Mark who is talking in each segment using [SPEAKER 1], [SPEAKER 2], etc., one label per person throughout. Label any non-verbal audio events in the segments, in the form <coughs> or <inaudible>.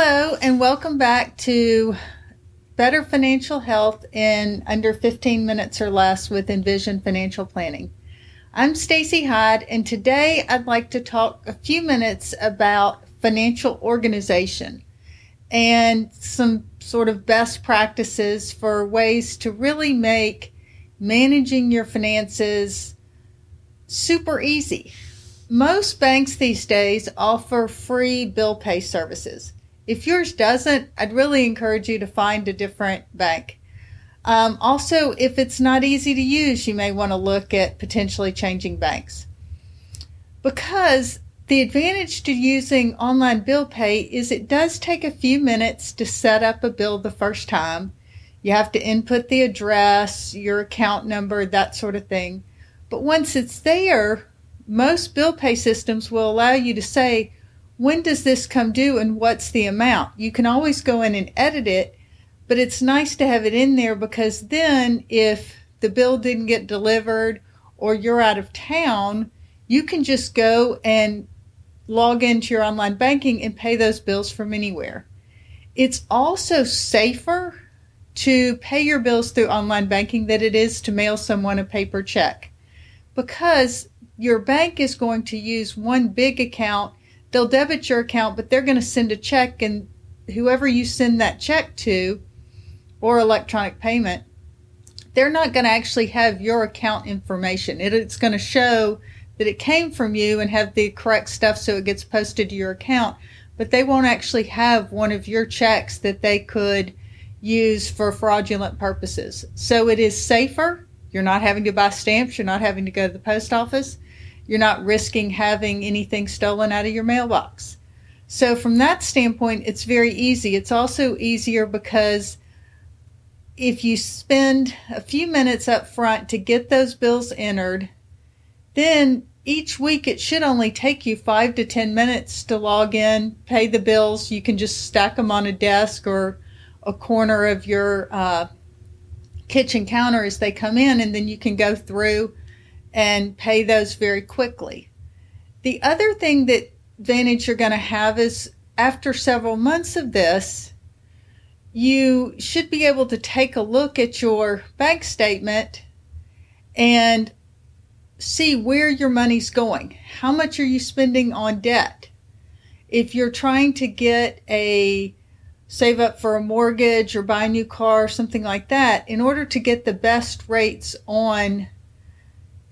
[SPEAKER 1] Hello, and welcome back to Better Financial Health in Under 15 Minutes or Less with Envision Financial Planning. I'm Stacy Hyde, and today I'd like to talk a few minutes about financial organization and some sort of best practices for ways to really make managing your finances super easy. Most banks these days offer free bill pay services. If yours doesn't, I'd really encourage you to find a different bank. Um, also, if it's not easy to use, you may want to look at potentially changing banks. Because the advantage to using online bill pay is it does take a few minutes to set up a bill the first time. You have to input the address, your account number, that sort of thing. But once it's there, most bill pay systems will allow you to say, when does this come due and what's the amount? You can always go in and edit it, but it's nice to have it in there because then if the bill didn't get delivered or you're out of town, you can just go and log into your online banking and pay those bills from anywhere. It's also safer to pay your bills through online banking than it is to mail someone a paper check because your bank is going to use one big account they'll debit your account, but they're going to send a check, and whoever you send that check to or electronic payment, they're not going to actually have your account information. It, it's going to show that it came from you and have the correct stuff so it gets posted to your account, but they won't actually have one of your checks that they could use for fraudulent purposes. So it is safer. You're not having to buy stamps, you're not having to go to the post office you're not risking having anything stolen out of your mailbox. So, from that standpoint, it's very easy. It's also easier because if you spend a few minutes up front to get those bills entered, then each week it should only take you five to 10 minutes to log in, pay the bills. You can just stack them on a desk or a corner of your uh, kitchen counter as they come in, and then you can go through and pay those very quickly. The other thing that advantage you're going to have is after several months of this, you should be able to take a look at your bank statement and see where your money's going. How much are you spending on debt? If you're trying to get a save up for a mortgage or buy a new car or something like that, in order to get the best rates on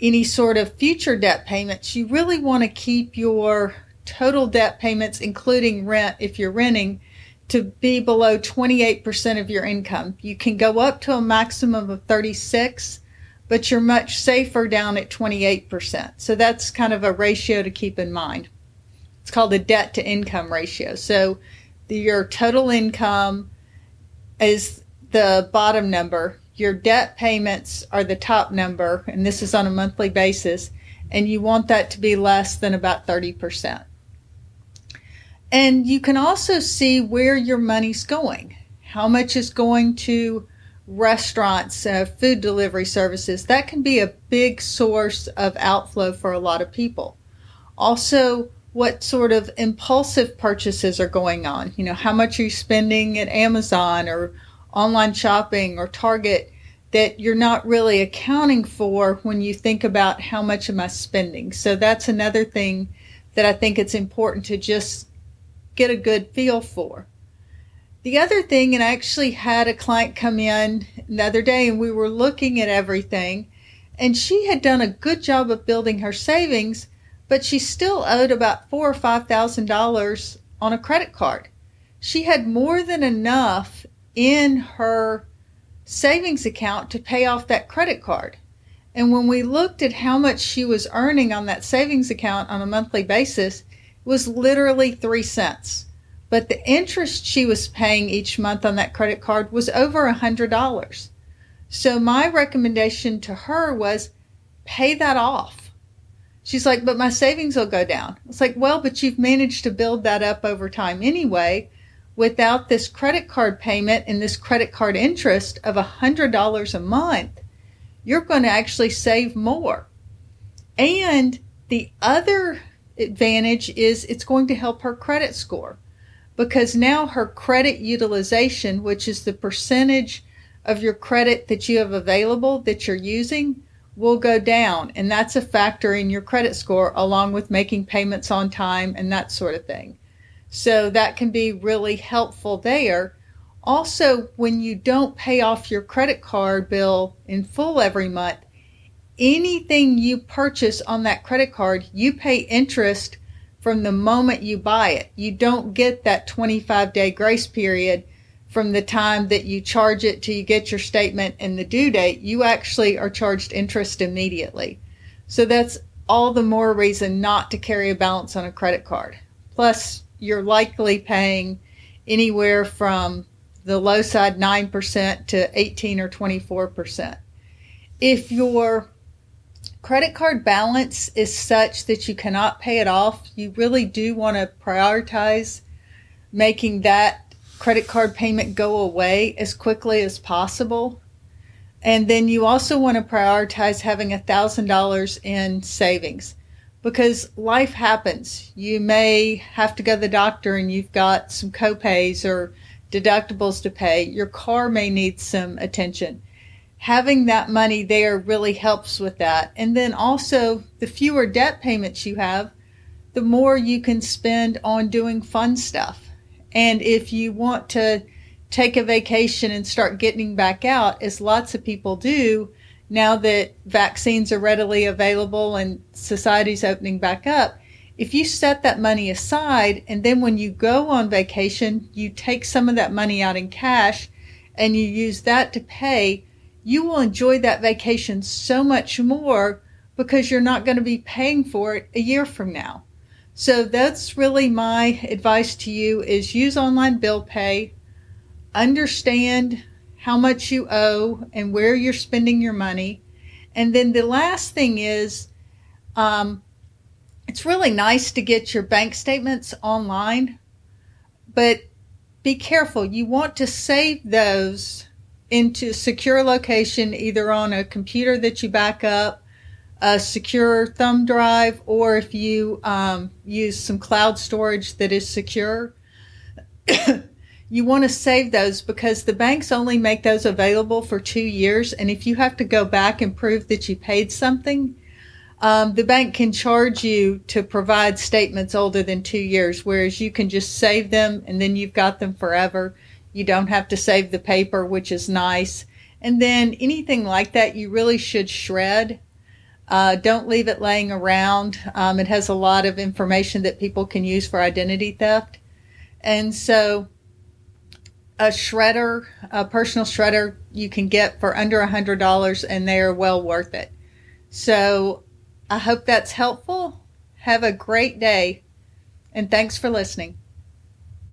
[SPEAKER 1] any sort of future debt payments, you really want to keep your total debt payments, including rent if you're renting, to be below 28% of your income. You can go up to a maximum of 36, but you're much safer down at 28%. So that's kind of a ratio to keep in mind. It's called a debt to income ratio. So the, your total income is the bottom number your debt payments are the top number, and this is on a monthly basis, and you want that to be less than about 30%. And you can also see where your money's going. How much is going to restaurants, uh, food delivery services? That can be a big source of outflow for a lot of people. Also, what sort of impulsive purchases are going on? You know, how much are you spending at Amazon or online shopping or Target that you're not really accounting for when you think about how much am I spending. So that's another thing that I think it's important to just get a good feel for. The other thing, and I actually had a client come in the other day and we were looking at everything, and she had done a good job of building her savings, but she still owed about four or five thousand dollars on a credit card. She had more than enough in her savings account to pay off that credit card. And when we looked at how much she was earning on that savings account on a monthly basis, it was literally three cents. But the interest she was paying each month on that credit card was over a hundred dollars. So my recommendation to her was pay that off. She's like, but my savings will go down. It's like, well, but you've managed to build that up over time anyway without this credit card payment and this credit card interest of $100 a month, you're going to actually save more. And the other advantage is it's going to help her credit score because now her credit utilization, which is the percentage of your credit that you have available that you're using, will go down. And that's a factor in your credit score, along with making payments on time and that sort of thing. So that can be really helpful there. Also, when you don't pay off your credit card bill in full every month, anything you purchase on that credit card, you pay interest from the moment you buy it. You don't get that 25 day grace period from the time that you charge it till you get your statement and the due date. You actually are charged interest immediately. So that's all the more reason not to carry a balance on a credit card. Plus, you're likely paying anywhere from the low side 9% to 18 or 24%. If your credit card balance is such that you cannot pay it off, you really do want to prioritize making that credit card payment go away as quickly as possible. And then you also want to prioritize having $1,000 in savings because life happens. You may have to go to the doctor and you've got some copays or deductibles to pay. Your car may need some attention having that money there really helps with that. And then also, the fewer debt payments you have, the more you can spend on doing fun stuff. And if you want to take a vacation and start getting back out, as lots of people do now that vaccines are readily available and society's opening back up, if you set that money aside and then when you go on vacation, you take some of that money out in cash and you use that to pay you will enjoy that vacation so much more because you're not going to be paying for it a year from now. So that's really my advice to you is use online bill pay, understand how much you owe and where you're spending your money. And then the last thing is um, it's really nice to get your bank statements online, but be careful. You want to save those into secure location, either on a computer that you back up, a secure thumb drive, or if you um, use some cloud storage that is secure. <coughs> you want to save those because the banks only make those available for two years. And if you have to go back and prove that you paid something, um, the bank can charge you to provide statements older than two years, whereas you can just save them and then you've got them forever. You don't have to save the paper, which is nice. And then anything like that, you really should shred. Uh, don't leave it laying around. Um, it has a lot of information that people can use for identity theft. And so a shredder, a personal shredder, you can get for under a $100 and they are well worth it. So I hope that's helpful. Have a great day and thanks for listening.